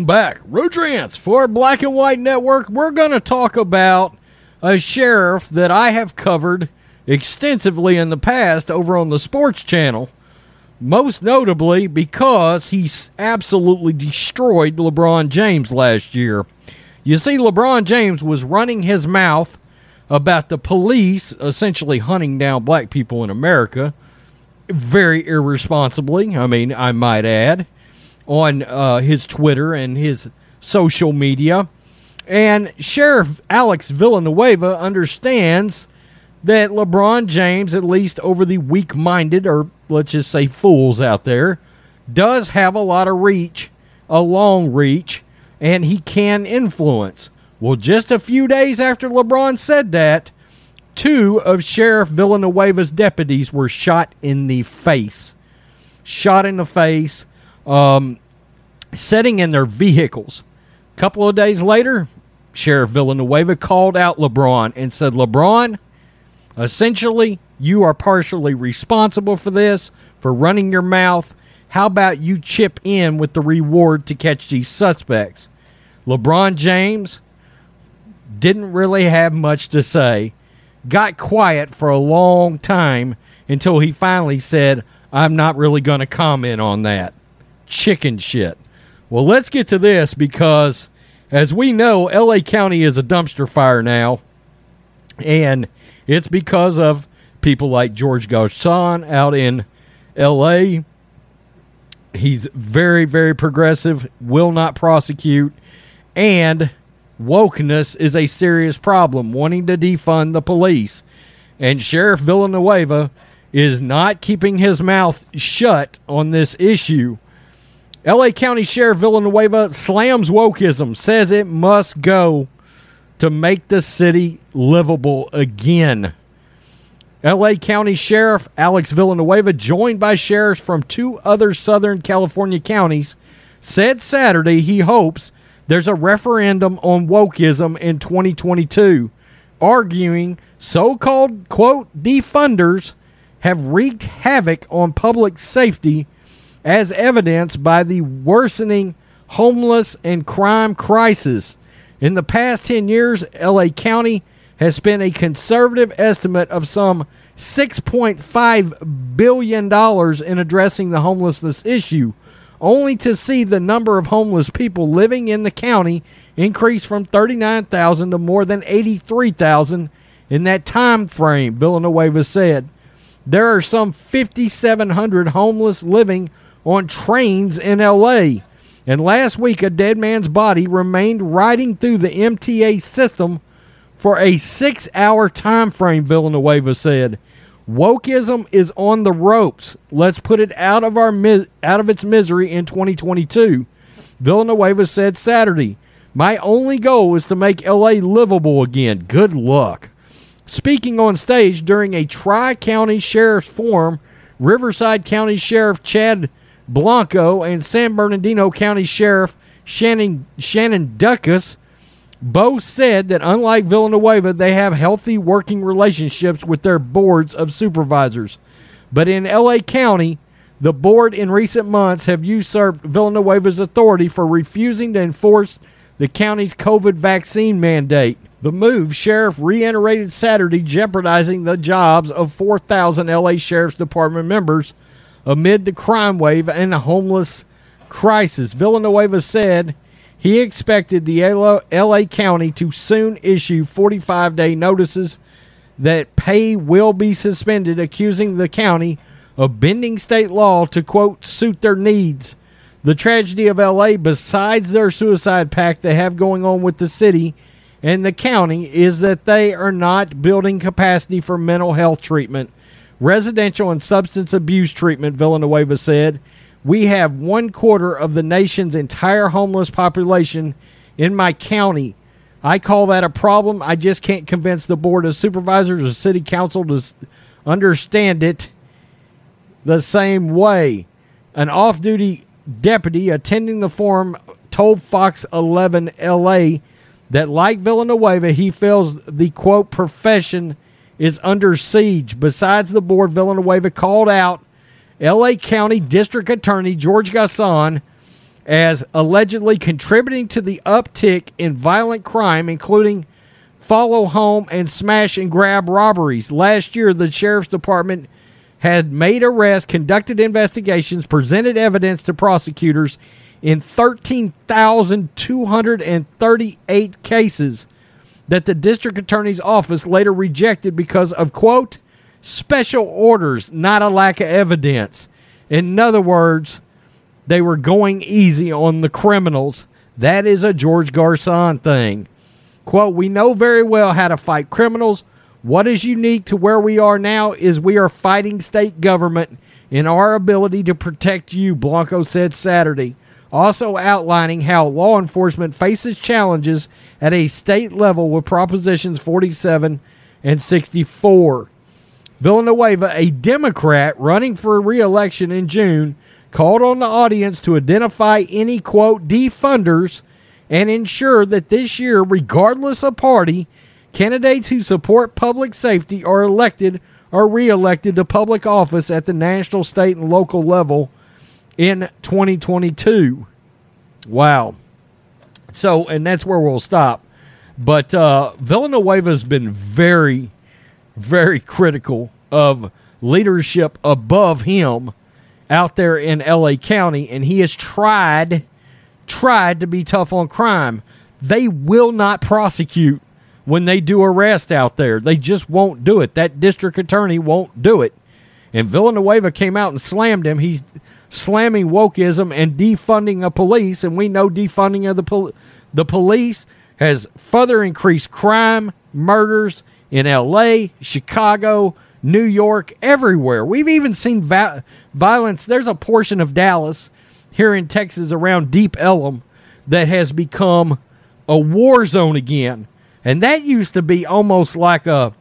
I'm back. Rodrance for Black and White Network. We're going to talk about a sheriff that I have covered extensively in the past over on the Sports Channel. Most notably because he absolutely destroyed LeBron James last year. You see, LeBron James was running his mouth about the police essentially hunting down black people in America very irresponsibly, I mean, I might add, on uh, his Twitter and his social media. And Sheriff Alex Villanueva understands that LeBron James, at least over the weak minded, or let's just say fools out there, does have a lot of reach, a long reach, and he can influence. Well, just a few days after LeBron said that, two of Sheriff Villanueva's deputies were shot in the face. Shot in the face, um, sitting in their vehicles. A couple of days later, Sheriff Villanueva called out LeBron and said, LeBron, essentially, you are partially responsible for this, for running your mouth. How about you chip in with the reward to catch these suspects? LeBron James didn't really have much to say got quiet for a long time until he finally said, I'm not really going to comment on that. Chicken shit. Well, let's get to this because, as we know, LA County is a dumpster fire now. And it's because of people like George Gascon out in LA. He's very, very progressive, will not prosecute, and wokeness is a serious problem, wanting to defund the police. And Sheriff Villanueva is not keeping his mouth shut on this issue. LA County Sheriff Villanueva slams wokeism, says it must go to make the city livable again. LA County Sheriff Alex Villanueva, joined by sheriffs from two other Southern California counties, said Saturday he hopes there's a referendum on wokeism in 2022, arguing so called, quote, defunders have wreaked havoc on public safety, as evidenced by the worsening homeless and crime crisis. In the past 10 years, LA County has spent a conservative estimate of some $6.5 billion in addressing the homelessness issue, only to see the number of homeless people living in the county increase from 39,000 to more than 83,000 in that time frame, Villanueva said. There are some 5,700 homeless living on trains in LA. And last week, a dead man's body remained riding through the MTA system for a six hour time frame, Villanueva said. Wokeism is on the ropes. Let's put it out of our out of its misery in 2022. Villanueva said Saturday, "My only goal is to make LA livable again. Good luck." Speaking on stage during a Tri-County Sheriff's Forum, Riverside County Sheriff Chad Blanco and San Bernardino County Sheriff Shannon Shannon Dicus both said that unlike Villanueva, they have healthy working relationships with their boards of supervisors. But in LA County, the board in recent months have usurped Villanueva's authority for refusing to enforce the county's COVID vaccine mandate. The move, sheriff reiterated Saturday, jeopardizing the jobs of 4,000 LA Sheriff's Department members amid the crime wave and the homeless crisis. Villanueva said he expected the LA County to soon issue 45 day notices that pay will be suspended, accusing the county of bending state law to, quote, suit their needs. The tragedy of LA, besides their suicide pact they have going on with the city and the county, is that they are not building capacity for mental health treatment, residential and substance abuse treatment, Villanueva said. We have one quarter of the nation's entire homeless population in my county. I call that a problem. I just can't convince the Board of Supervisors or City Council to understand it the same way. An off duty deputy attending the forum told Fox 11 LA that, like Villanueva, he feels the quote profession is under siege. Besides the board, Villanueva called out LA County District Attorney George Gascon as allegedly contributing to the uptick in violent crime, including follow home and smash and grab robberies. Last year, the sheriff's department had made arrests, conducted investigations, presented evidence to prosecutors in 13,238 cases that the district attorney's office later rejected because of, quote, special orders, not a lack of evidence. In other words, they were going easy on the criminals. That is a George Gascon thing. Quote, we know very well how to fight criminals. What is unique to where we are now is we are fighting state government in our ability to protect you, Blanco said Saturday also outlining how law enforcement faces challenges at a state level with Propositions 47 and 64. Villanueva, a Democrat running for re-election in June, called on the audience to identify any quote defunders and ensure that this year, regardless of party, candidates who support public safety are elected or re-elected to public office at the national, state, and local level in 2022. Wow. So, and that's where we'll stop. But uh, Villanueva's been very, very critical of leadership above him out there in LA County, and he has tried, tried to be tough on crime. They will not prosecute when they do arrest out there. They just won't do it. That district attorney won't do it. And Villanueva came out and slammed him. He's slamming wokeism and defunding of police, and we know defunding of the pol- the police has further increased crime, murders in L.A., Chicago, New York, everywhere. We've even seen va- violence. There's a portion of Dallas here in Texas around Deep Ellum that has become a war zone again, and that used to be almost like a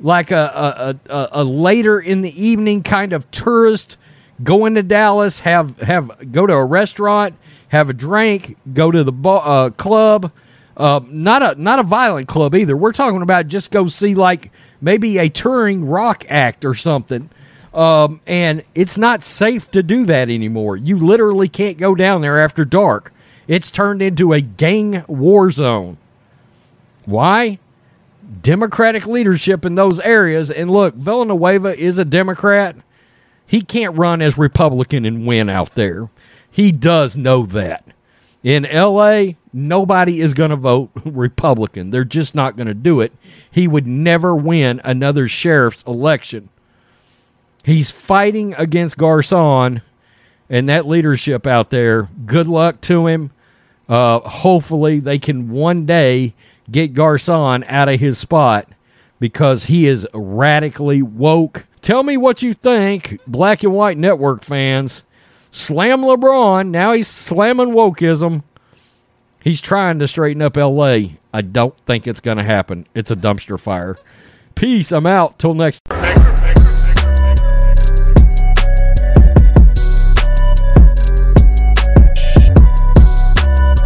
like a, a, a, a later in the evening kind of tourist go into Dallas, have have go to a restaurant, have a drink, go to the uh, club. Uh, not a not a violent club either. We're talking about just go see like maybe a touring rock act or something. Um, and it's not safe to do that anymore. You literally can't go down there after dark. It's turned into a gang war zone. Why? Democratic leadership in those areas. And look, Villanueva is a Democrat. He can't run as Republican and win out there. He does know that. In LA, nobody is going to vote Republican. They're just not going to do it. He would never win another sheriff's election. He's fighting against Gascon and that leadership out there. Good luck to him. Uh, hopefully, they can one day get Gascon out of his spot because he is radically woke Tell me what you think, Black and White Network fans. Slam LeBron. Now he's slamming wokeism. He's trying to straighten up LA. I don't think it's going to happen. It's a dumpster fire. Peace. I'm out. Till next.